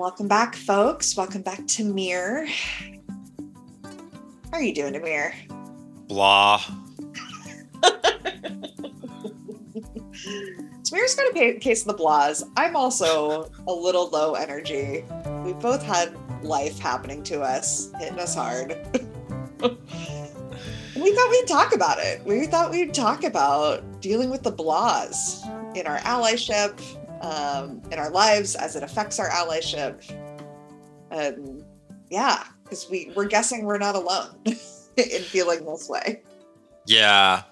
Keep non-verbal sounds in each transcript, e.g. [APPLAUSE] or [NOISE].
Welcome back, folks. Welcome back to Mir. How are you doing, Amir? Blah. [LAUGHS] Samir's got a case of the blahs. I'm also a little low energy. We both had life happening to us, hitting us hard. [LAUGHS] we thought we'd talk about it. We thought we'd talk about dealing with the blahs in our allyship, um, in our lives as it affects our allyship. And yeah, because we, we're guessing we're not alone [LAUGHS] in feeling this way. Yeah.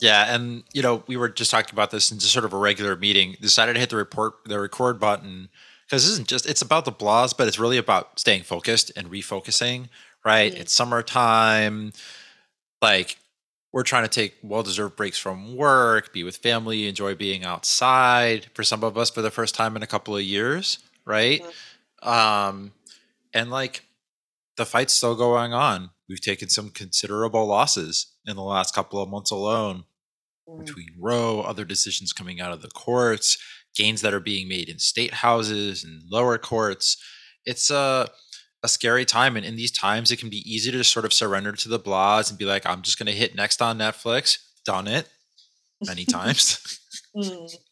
Yeah. And, you know, we were just talking about this in just sort of a regular meeting, decided to hit the report, the record button because this isn't just, it's about the blahs, but it's really about staying focused and refocusing, right? Mm-hmm. It's summertime. Like, we're trying to take well-deserved breaks from work, be with family, enjoy being outside. For some of us, for the first time in a couple of years, right? Mm-hmm. Um, and like the fight's still going on. We've taken some considerable losses in the last couple of months alone mm-hmm. between Roe, other decisions coming out of the courts, gains that are being made in state houses and lower courts. It's a uh, a scary time. And in these times, it can be easy to just sort of surrender to the blahs and be like, I'm just going to hit next on Netflix. Done it many [LAUGHS] times. mm. [LAUGHS]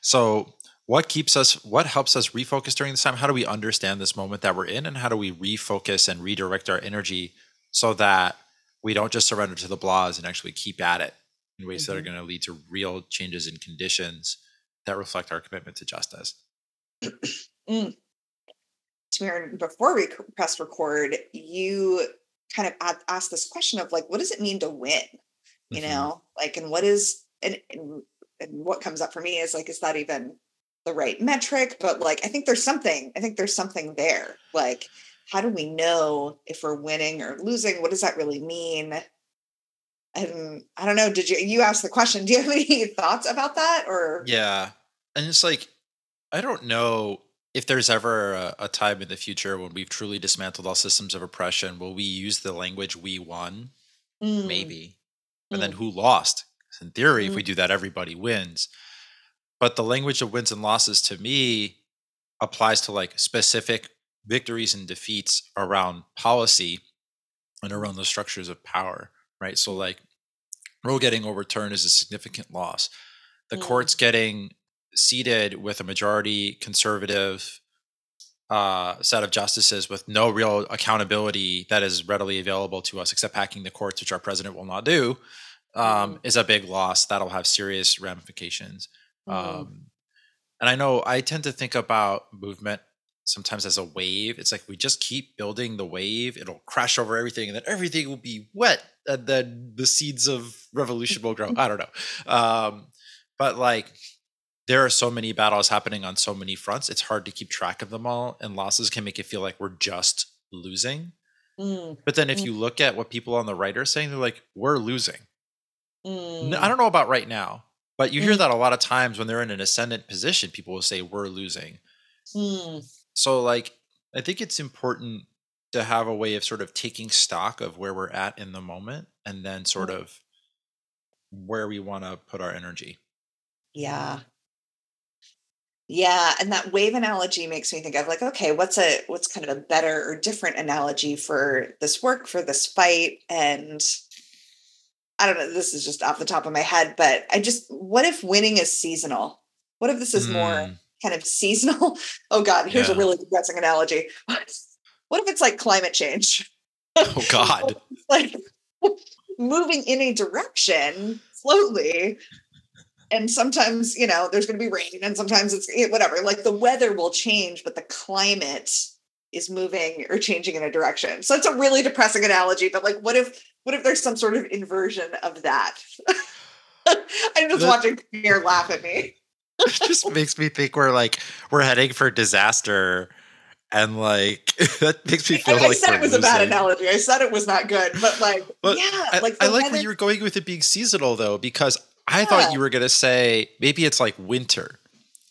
So, what keeps us, what helps us refocus during this time? How do we understand this moment that we're in? And how do we refocus and redirect our energy so that we don't just surrender to the blahs and actually keep at it in ways mm-hmm. that are mm-hmm. going to lead to real changes in conditions that reflect our commitment to justice? [CLEARS THROAT] mm before we press record, you kind of asked this question of like, what does it mean to win? You mm-hmm. know, like, and what is, and, and, and what comes up for me is like, is that even the right metric? But like, I think there's something, I think there's something there. Like, how do we know if we're winning or losing? What does that really mean? And I don't know. Did you you ask the question? [LAUGHS] Do you have any thoughts about that? Or yeah, and it's like I don't know if there's ever a, a, time in the future when we've truly dismantled all systems of oppression, will we use the language "we won"? Mm. Maybe, but mm. then who lost? In theory, mm. if we mm. do that, everybody wins. But the language of wins and losses, to me, applies to like specific victories and defeats around policy and around the structures of power, right? So, like, Roe getting overturned is a significant loss. The courts mm. getting seated with a majority conservative uh, set of justices with no real accountability that is readily available to us, except hacking the courts, which our president will not do, um, mm. is a big loss. That'll have serious ramifications. Mm. Um, and I know I tend to think about movement sometimes as a wave. It's like we just keep building the wave, it'll crash over everything, and then everything will be wet, and then the seeds of revolution will grow. I don't know. Um, but like there are so many battles happening on so many fronts. It's hard to keep track of them all, and losses can make it feel like we're just losing. Mm. But then if mm. you look at what people on the right are saying, they're like, we're losing. Mm. I don't know about right now, but you hear mm. that a lot of times when they're in an ascendant position, people will say, we're losing. Mm. So, like, I think it's important to have a way of sort of taking stock of where we're at in the moment and then sort mm. of where we want to put our energy. Yeah. Yeah, and that wave analogy makes me think of like, okay, what's a what's kind of a better or different analogy for this work, for this fight? And I don't know, this is just off the top of my head, but I just what if winning is seasonal? What if this is mm. more kind of [LAUGHS] seasonal? Oh God, here's yeah. a really depressing analogy. What if it's like climate change? [LAUGHS] Oh God. like [LAUGHS] moving in a direction slowly and sometimes you know there's going to be rain and sometimes it's eh, whatever like the weather will change but the climate is moving or changing in a direction so it's a really depressing analogy but like what if what if there's some sort of inversion of that [LAUGHS] i'm just watching Pierre laugh at me [LAUGHS] it just makes me think we're like we're heading for disaster and like [LAUGHS] that makes me feel I, like I said it was losing. a bad analogy. I said it was not good, but like, but yeah, like I, I like where you're going with it being seasonal though, because I yeah. thought you were going to say maybe it's like winter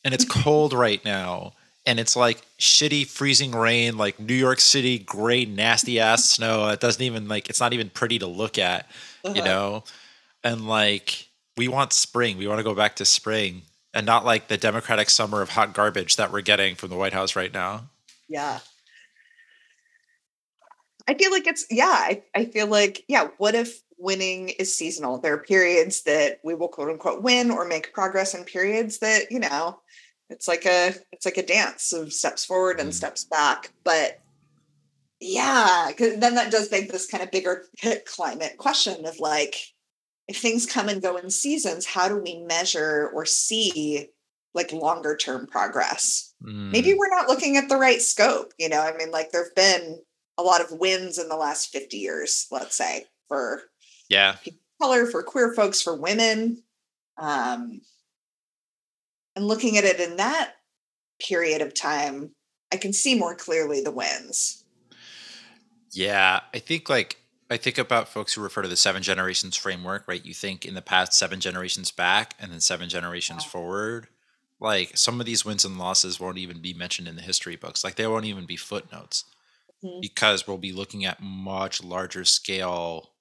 and it's [LAUGHS] cold right now and it's like shitty freezing rain, like New York City gray nasty ass [LAUGHS] snow. It doesn't even like it's not even pretty to look at, uh-huh. you know? And like we want spring. We want to go back to spring and not like the democratic summer of hot garbage that we're getting from the White House right now. Yeah. I feel like it's yeah, I, I feel like, yeah, what if winning is seasonal? There are periods that we will quote unquote win or make progress and periods that, you know, it's like a it's like a dance of steps forward and mm. steps back. But yeah, because then that does beg this kind of bigger climate question of like, if things come and go in seasons, how do we measure or see like longer term progress? Mm. Maybe we're not looking at the right scope. You know, I mean, like there've been a lot of wins in the last 50 years, let's say, for yeah color, for queer folks, for women. Um, and looking at it in that period of time, I can see more clearly the wins. Yeah, I think like I think about folks who refer to the seven generations framework, right? You think in the past seven generations back and then seven generations yeah. forward. Like some of these wins and losses won't even be mentioned in the history books. Like they won't even be footnotes mm-hmm. because we'll be looking at much larger scale,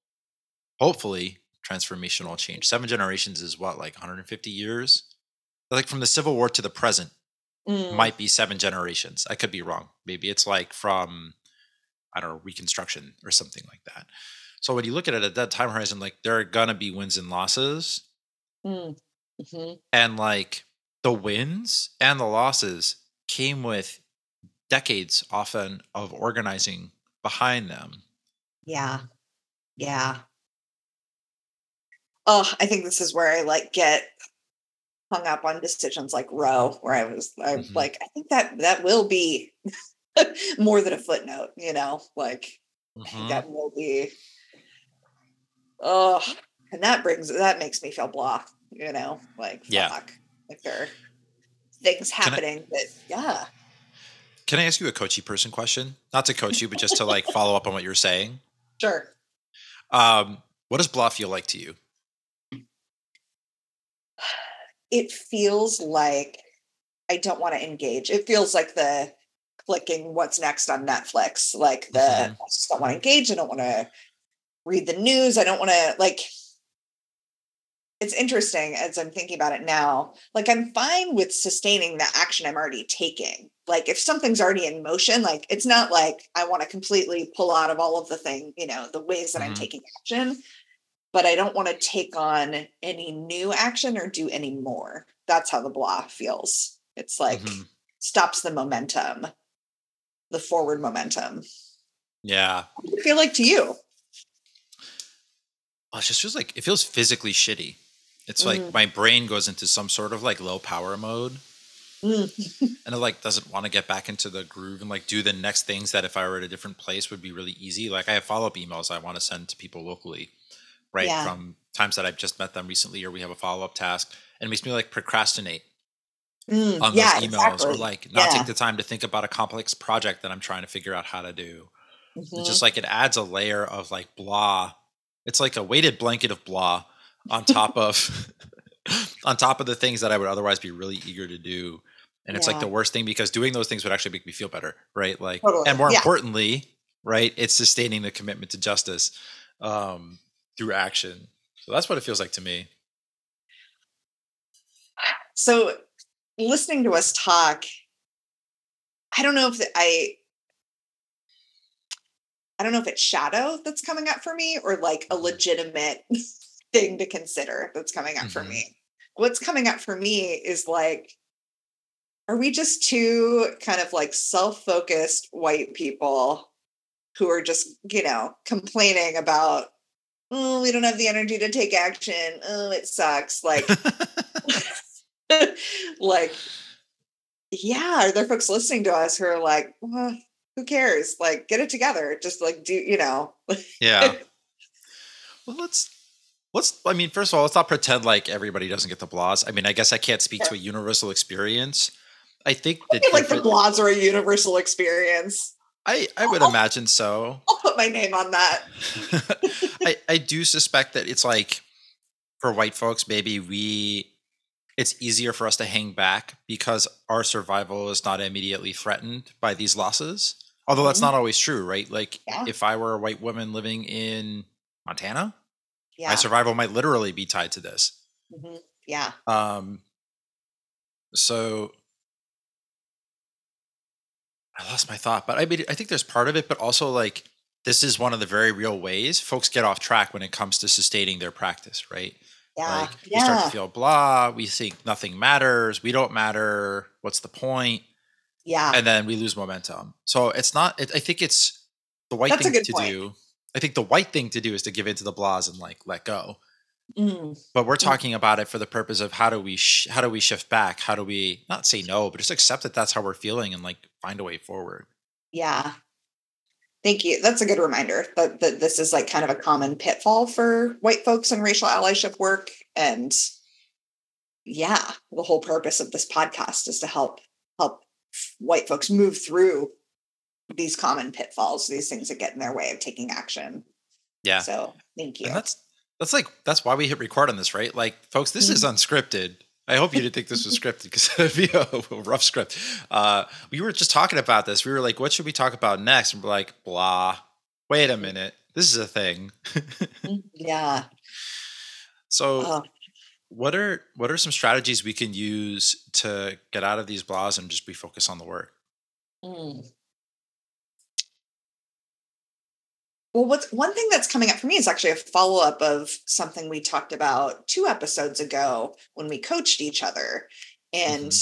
hopefully, transformational change. Seven generations is what, like 150 years? Like from the Civil War to the present mm. might be seven generations. I could be wrong. Maybe it's like from, I don't know, Reconstruction or something like that. So when you look at it at that time horizon, like there are gonna be wins and losses. Mm. Mm-hmm. And like the wins and the losses came with decades often of organizing behind them. Yeah. Yeah. Oh, I think this is where I like get hung up on decisions like Roe, where I was I'm mm-hmm. like, I think that that will be [LAUGHS] more than a footnote, you know, like mm-hmm. that will be oh and that brings that makes me feel blocked, you know, like yeah. Fuck. Like there are things happening I, that yeah. Can I ask you a coachy person question? Not to coach you, but just to like follow up on what you're saying. Sure. Um, what does blah feel like to you? It feels like I don't want to engage. It feels like the clicking what's next on Netflix. Like the mm-hmm. I just don't want to engage. I don't want to read the news. I don't want to like it's interesting as I'm thinking about it now. Like I'm fine with sustaining the action I'm already taking. Like if something's already in motion, like it's not like I want to completely pull out of all of the thing, you know, the ways that mm-hmm. I'm taking action, but I don't want to take on any new action or do any more. That's how the blah feels. It's like mm-hmm. stops the momentum, the forward momentum. Yeah. What feel like to you? Oh, it just feels like it feels physically shitty. It's like mm. my brain goes into some sort of like low power mode. Mm. [LAUGHS] and it like doesn't want to get back into the groove and like do the next things that if I were at a different place would be really easy. Like I have follow up emails I want to send to people locally, right? Yeah. From times that I've just met them recently or we have a follow up task. And it makes me like procrastinate mm, on yeah, those emails exactly. or like not yeah. take the time to think about a complex project that I'm trying to figure out how to do. Mm-hmm. It's just like it adds a layer of like blah. It's like a weighted blanket of blah on top [LAUGHS] of [LAUGHS] on top of the things that I would otherwise be really eager to do. And it's yeah. like the worst thing because doing those things would actually make me feel better, right? Like, totally. and more yeah. importantly, right, it's sustaining the commitment to justice um, through action. So that's what it feels like to me. So, listening to us talk, I don't know if the, I I don't know if it's shadow that's coming up for me or like a legitimate [LAUGHS] thing to consider that's coming up mm-hmm. for me. What's coming up for me is like, are we just two kind of like self focused white people who are just, you know, complaining about, oh, we don't have the energy to take action. Oh, it sucks. Like, [LAUGHS] [LAUGHS] like, yeah, are there folks listening to us who are like, well, who cares? Like, get it together. Just like do, you know. yeah. [LAUGHS] Well, let's let's i mean first of all let's not pretend like everybody doesn't get the blahs i mean i guess i can't speak to a universal experience i think that like the blahs are a universal experience i i would I'll, imagine so i'll put my name on that i i do suspect that it's like for white folks maybe we it's easier for us to hang back because our survival is not immediately threatened by these losses although that's mm-hmm. not always true right like yeah. if i were a white woman living in montana yeah. my survival might literally be tied to this. Mm-hmm. Yeah. Um. So I lost my thought, but I mean, I think there's part of it, but also like this is one of the very real ways folks get off track when it comes to sustaining their practice, right? Yeah. Like yeah. we start to feel blah, we think nothing matters, we don't matter, what's the point? Yeah. And then we lose momentum. So it's not, it, I think it's the white That's thing to point. do. I think the white thing to do is to give into the blahs and like let go. Mm, But we're talking about it for the purpose of how do we sh- how do we shift back? How do we not say no, but just accept that that's how we're feeling and like find a way forward. yeah. Thank you. That's a good reminder that, that this is like kind of a common pitfall for white folks in racial allyship work. And yeah, the whole purpose of this podcast is to help help white folks move through these common pitfalls, these things that get in their way of taking action. Yeah. So thank you. And that's that's like that's why we hit record on this, right? Like, folks, this is Mm-hmm. unscripted. I hope you didn't think this was scripted because it'd [LAUGHS] be a, a rough script. Uh, we were just talking about this. We were like, "What should we talk about next?" And we're like, "Blah." Wait a minute. This is a thing. [LAUGHS] yeah. so, Oh, what are what are some strategies we can use to get out of these blahs and just be focused on the work? mm. Well, what's one thing that's coming up for me is actually a follow up of something we talked about two episodes ago when we coached each other. And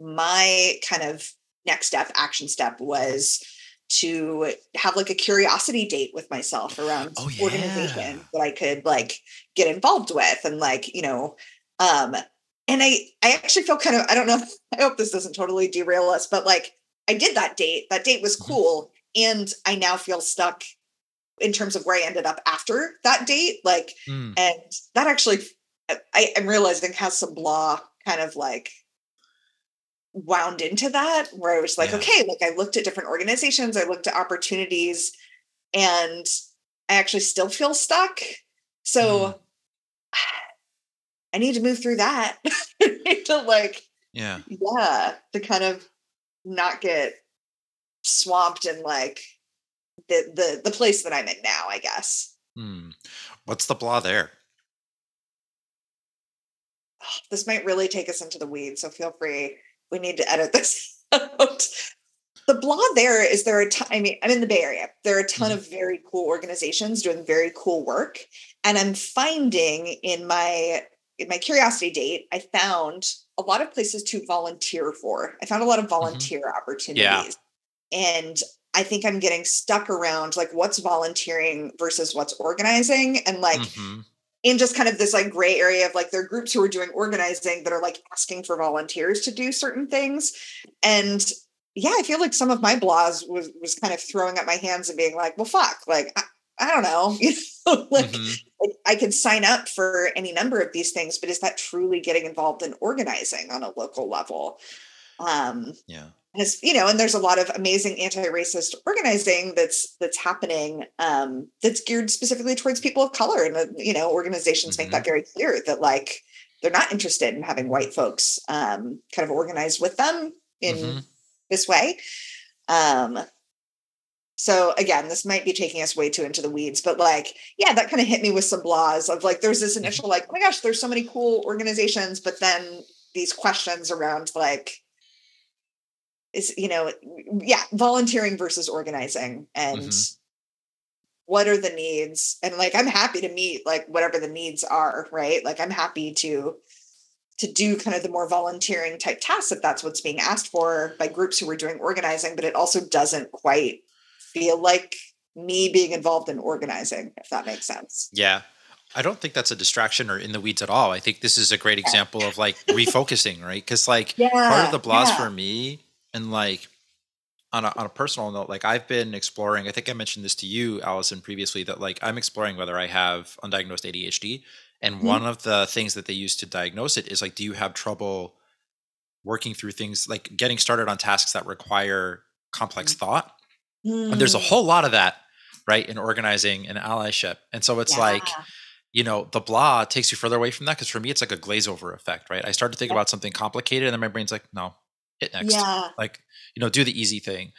my kind of next step, action step was to have like a curiosity date with myself around Oh, organization that I could like get involved with and like, you know, um, and I I actually feel kind of I don't know [LAUGHS] I hope this doesn't totally derail us, but like I did that date. That date was Mhm. cool. And I now feel stuck in terms of where I ended up after that date. Like, Mm, and that actually I am realizing has some blah kind of like wound into that where I was like, Yeah. okay, like I looked at different organizations, I looked at opportunities, and I actually still feel stuck. So Mm. I need to move through that. [LAUGHS] I need to like, yeah. yeah, to kind of not get swamped in like the the the place that I'm in now, I guess. Hmm. What's the blah there? This might really take us into the weeds, so feel free. We need to edit this [LAUGHS] out. The blah there is there a ton, I mean, I'm in the Bay Area. There are a ton of very cool organizations doing very cool work. And I'm finding in my in my curiosity date, I found a lot of places to volunteer for. I found a lot of volunteer opportunities. And I think I'm getting stuck around like what's volunteering versus what's organizing. And like Mhm. in just kind of this like gray area of like there are groups who are doing organizing that are like asking for volunteers to do certain things. And yeah, I feel like some of my blahs was was kind of throwing up my hands and being like, well, fuck, like I, I don't know, [LAUGHS] you know, like, Mhm. like I could sign up for any number of these things, but is that truly getting involved in organizing on a local level? Um, Yeah. Has you know and there's a lot of amazing anti-racist organizing that's that's happening um that's geared specifically towards people of color. And uh, you know organizations make that very clear that like they're not interested in having white folks um kind of organize with them in Mhm. this way. Um so again this might be taking us way too into the weeds but like yeah that kind of hit me with some blahs of like there's this initial like oh my gosh there's so many cool organizations but then these questions around like is you know yeah volunteering versus organizing and Mhm. what are the needs and like i'm happy to meet like whatever the needs are right like i'm happy to to do kind of the more volunteering type tasks if that's what's being asked for by groups who are doing organizing but it also doesn't quite feel like me being involved in organizing if that makes sense Yeah. I don't think that's a distraction or in the weeds at all. I think this is a great example of like refocusing, right? Because like yeah part of the blahs yeah. for me and like on a, on a personal note like i've been exploring i think i mentioned this to you allison previously that like i'm exploring whether i have undiagnosed adhd and Mhm. one of the things that they use to diagnose it is like do you have trouble working through things like getting started on tasks that require complex thought? And there's a Mm, whole lot of that right in organizing and allyship. And so it's like you know, the blah takes you further away from that because for me, it's like a glaze over effect, right? I start to think Yeah. about something complicated and then my brain's like, no, hit next. yeah Like, you know, do the easy thing.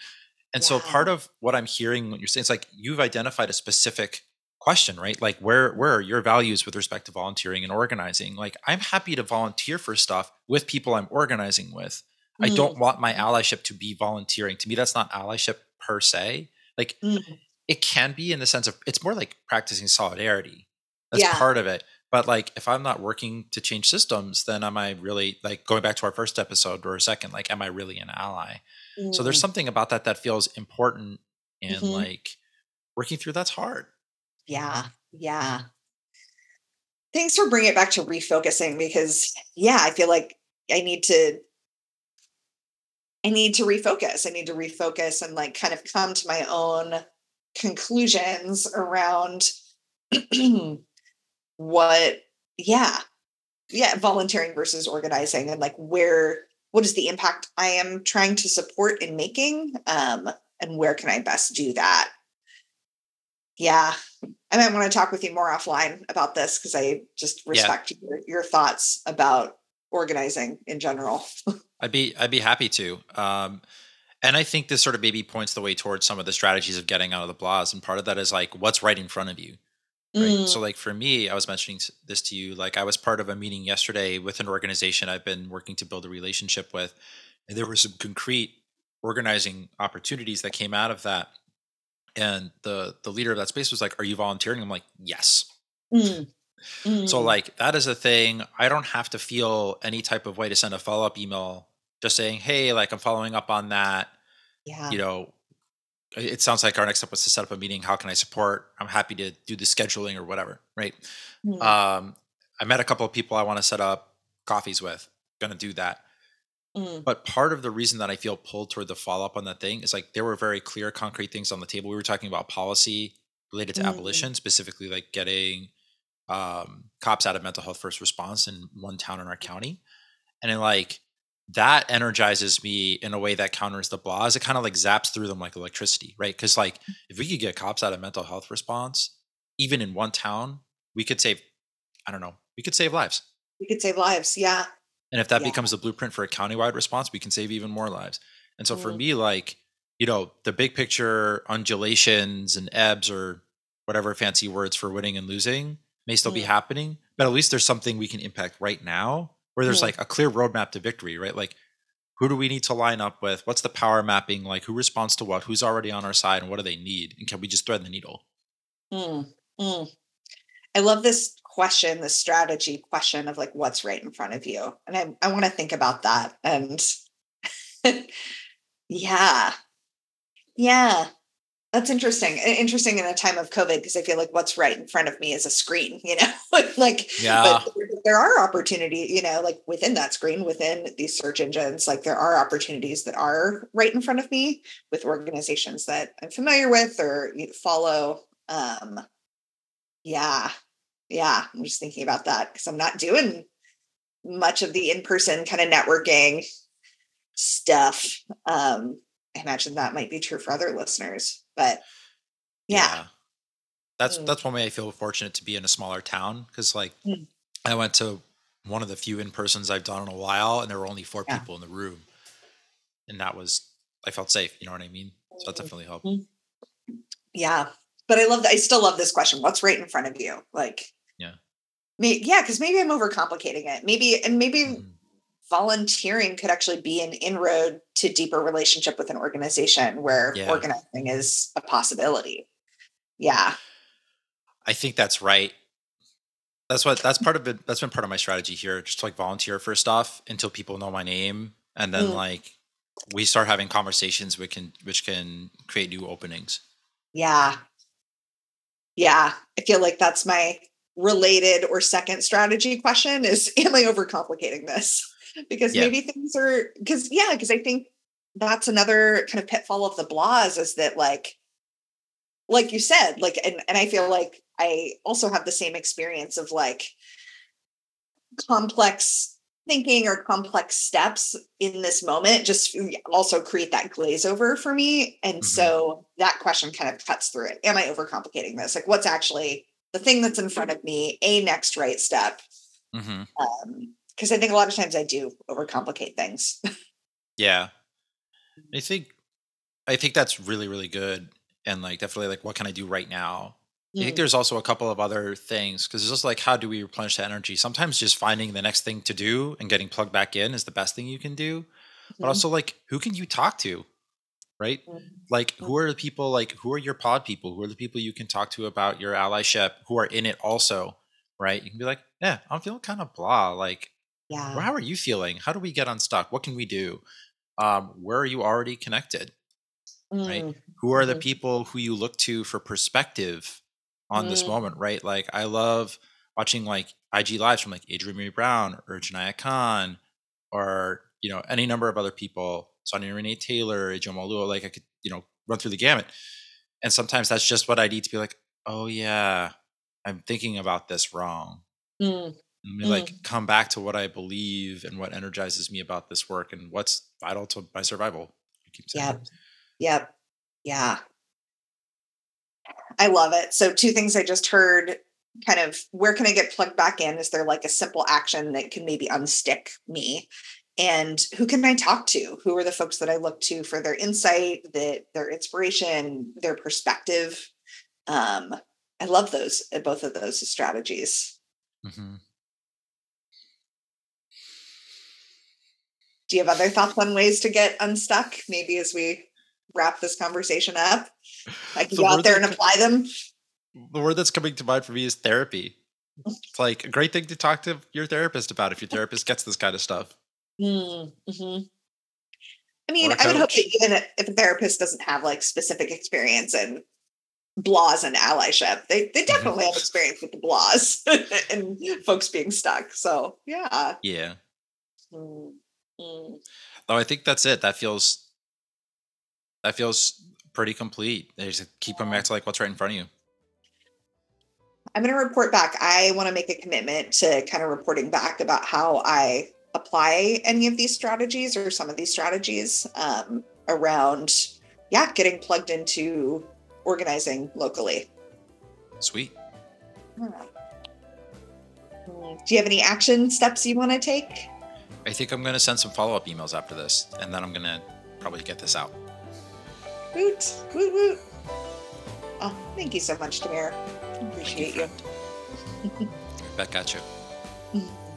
And so part of what I'm hearing when you're saying it's like you've identified a specific question, right? Like where where are your values with respect to volunteering and organizing? Like I'm happy to volunteer for stuff with people I'm organizing with. Mm. I don't want my allyship to be volunteering. To me, that's not allyship per se. Like mm. it can be in the sense of it's more like practicing solidarity. That's yeah. part of it. But like if I'm not working to change systems, then am I really like going back to our first episode or a second, like am I really an ally? Mm. So there's mm. something about that that feels important and mm-hmm. like working through that's hard. Yeah. Yeah. Thanks for bringing it back to refocusing because yeah, I feel like I need to I need to refocus. I need to refocus and like kind of come to my own conclusions around [CLEARS THROAT] what yeah yeah volunteering versus organizing and like where what is the impact i am trying to support in making um and where can i best do that yeah i might want to talk with you more offline about this because i just respect yeah. your, your thoughts about organizing in general [LAUGHS] i'd be i'd be happy to um and I think this sort of maybe points the way towards some of the strategies of getting out of the blahs. And part of that is like what's right in front of you. Right. Mm. So, like for me, I was mentioning this to you. Like, I was part of a meeting yesterday with an organization I've been working to build a relationship with, and there were some concrete organizing opportunities that came out of that. And the the leader of that space was like, "Are you volunteering?" I'm like, "Yes." Mm. [LAUGHS] Mm. So, like that is a thing. I don't have to feel any type of way to send a follow up email, just saying, "Hey, like I'm following up on that." Yeah. You know, it sounds like our next step was to set up a meeting. How can I support? I'm happy to do the scheduling or whatever. Right. Mm-hmm. Um, I met a couple of people I want to set up coffees with. Going to do that. Mm. But part of the reason that I feel pulled toward the follow up on that thing is like there were very clear, concrete things on the table. We were talking about policy related to mm. abolition, specifically like getting um, cops out of mental health first response in one town in our county. And then like that energizes me in a way that counters the blahs. It kind of like zaps through them like electricity, right? Because like if we could get cops out of mental health response, even in one town, we could save, I don't know, we could save lives. We could save lives, yeah. And if that yeah. becomes the blueprint for a countywide response, we can save even more lives. And so mm. for me, like, you know, the big picture undulations and ebbs or whatever fancy words for winning and losing may still mm. be happening, but at least there's something we can impact right now where there's like a clear roadmap to victory, right? Like, who do we need to line up with? What's the power mapping? Like, who responds to what? Who's already on our side, and what do they need? And can we just thread the needle? Mm, mm. I love this question, this strategy question of like what's right in front of you, and I I want to think about that. And [LAUGHS] yeah, yeah, that's interesting. Interesting in a time of COVID because I feel like what's right in front of me is a screen, you know, [LAUGHS] like yeah. But there are opportunities, you know, like within that screen, within these search engines, like there are opportunities that are right in front of me with organizations that I'm familiar with or follow. Um, yeah, yeah. I'm just thinking about that because I'm not doing much of the in-person kind of networking stuff. Um, I imagine that might be true for other listeners. But yeah. yeah. That's mm. that's one way I feel fortunate to be in a smaller town because like mm. I went to one of the few in persons I've done in a while, and there were only four yeah. people in the room, and that was I felt safe. You know what I mean? So that definitely helped. Mm-hmm. Yeah, but I love that. I still love this question. What's right in front of you? Like, yeah, me, yeah, because maybe I'm overcomplicating it. Maybe and maybe mm volunteering could actually be an inroad to deeper relationship with an organization where yeah. organizing is a possibility. Yeah. I think that's right. That's what that's part of it. That's been part of my strategy here, just to like volunteer for stuff until people know my name. And then mm. like we start having conversations which can which can create new openings. Yeah. Yeah. I feel like that's my related or second strategy question is [LAUGHS] am I overcomplicating this? Because yeah. maybe things are because yeah, because I think that's another kind of pitfall of the blahs is that like like you said, like and, and I feel like I also have the same experience of like complex thinking or complex steps in this moment just also create that glaze over for me. And mm-hmm. so that question kind of cuts through it. Am I overcomplicating this? Like what's actually the thing that's in front of me, a next right step. Mm-hmm. Um, because I think a lot of times I do overcomplicate things. [LAUGHS] yeah. I think I think that's really, really good. And like definitely like what can I do right now? Mm. I think mm. there's also a couple of other things because it's just like how do we replenish that energy? Sometimes just finding the next thing to do and getting plugged back in is the best thing you can do. but also like who can you talk to? Right? Mm-hmm. Like who are the people like who are your pod people? Who are the people you can talk to about your allyship who are in it also? Right? You can be like, yeah, I'm feeling kind of blah. Like, yeah. How are you feeling? How do we get unstuck? What can we do? Um, where are you already connected? Mm. Right? Who are the mm-hmm. people who you look to for perspective on mm. this moment? Right? Like I love watching like IG lives from like Adrienne Maree Brown or Janaya Khan or you know any number of other people, Sonya Renee Taylor, Ijeoma Oluo. Like I could you know run through the gamut, and sometimes that's just what I need to be like. Oh yeah, I'm thinking about this wrong. Mm. Let me mm. like come back to what I believe and what energizes me about this work and what's vital to my survival. Yep. Yep. Yeah. I love it. So two things I just heard kind of where can I get plugged back in? Is there like a simple action that can maybe unstick me? And who can I talk to? Who are the folks that I look to for their insight, that their inspiration, their perspective? Um, I love those, uh, both of those strategies. Mm-hmm. Do you have other thoughts on ways to get unstuck? Maybe as we wrap this conversation up, I can the go out there and apply them the word that's coming to mind for me is therapy. It's like a great thing to talk to your therapist about if your therapist gets this kind of stuff. Mm-hmm. I mean, I would hope that even if a therapist doesn't have like specific experience in blahs and allyship, they they mm-hmm. definitely have experience with the blahs [LAUGHS] and folks being stuck. So yeah. Yeah. Mm-hmm. Though I think that's it. That feels that feels pretty complete. They just keep coming back to like what's right in front of you. I'm going to report back. I want to make a commitment to kind of reporting back about how I apply any of these strategies or some of these strategies um, around, yeah, getting plugged into organizing locally. Sweet. Hmm. Do you have any action steps you want to take? I think I'm going to send some follow up emails after this, and then I'm going to probably get this out. Woot, woot, woot. Oh, thank you so much, Tamir. Appreciate you. Back at you. [LAUGHS]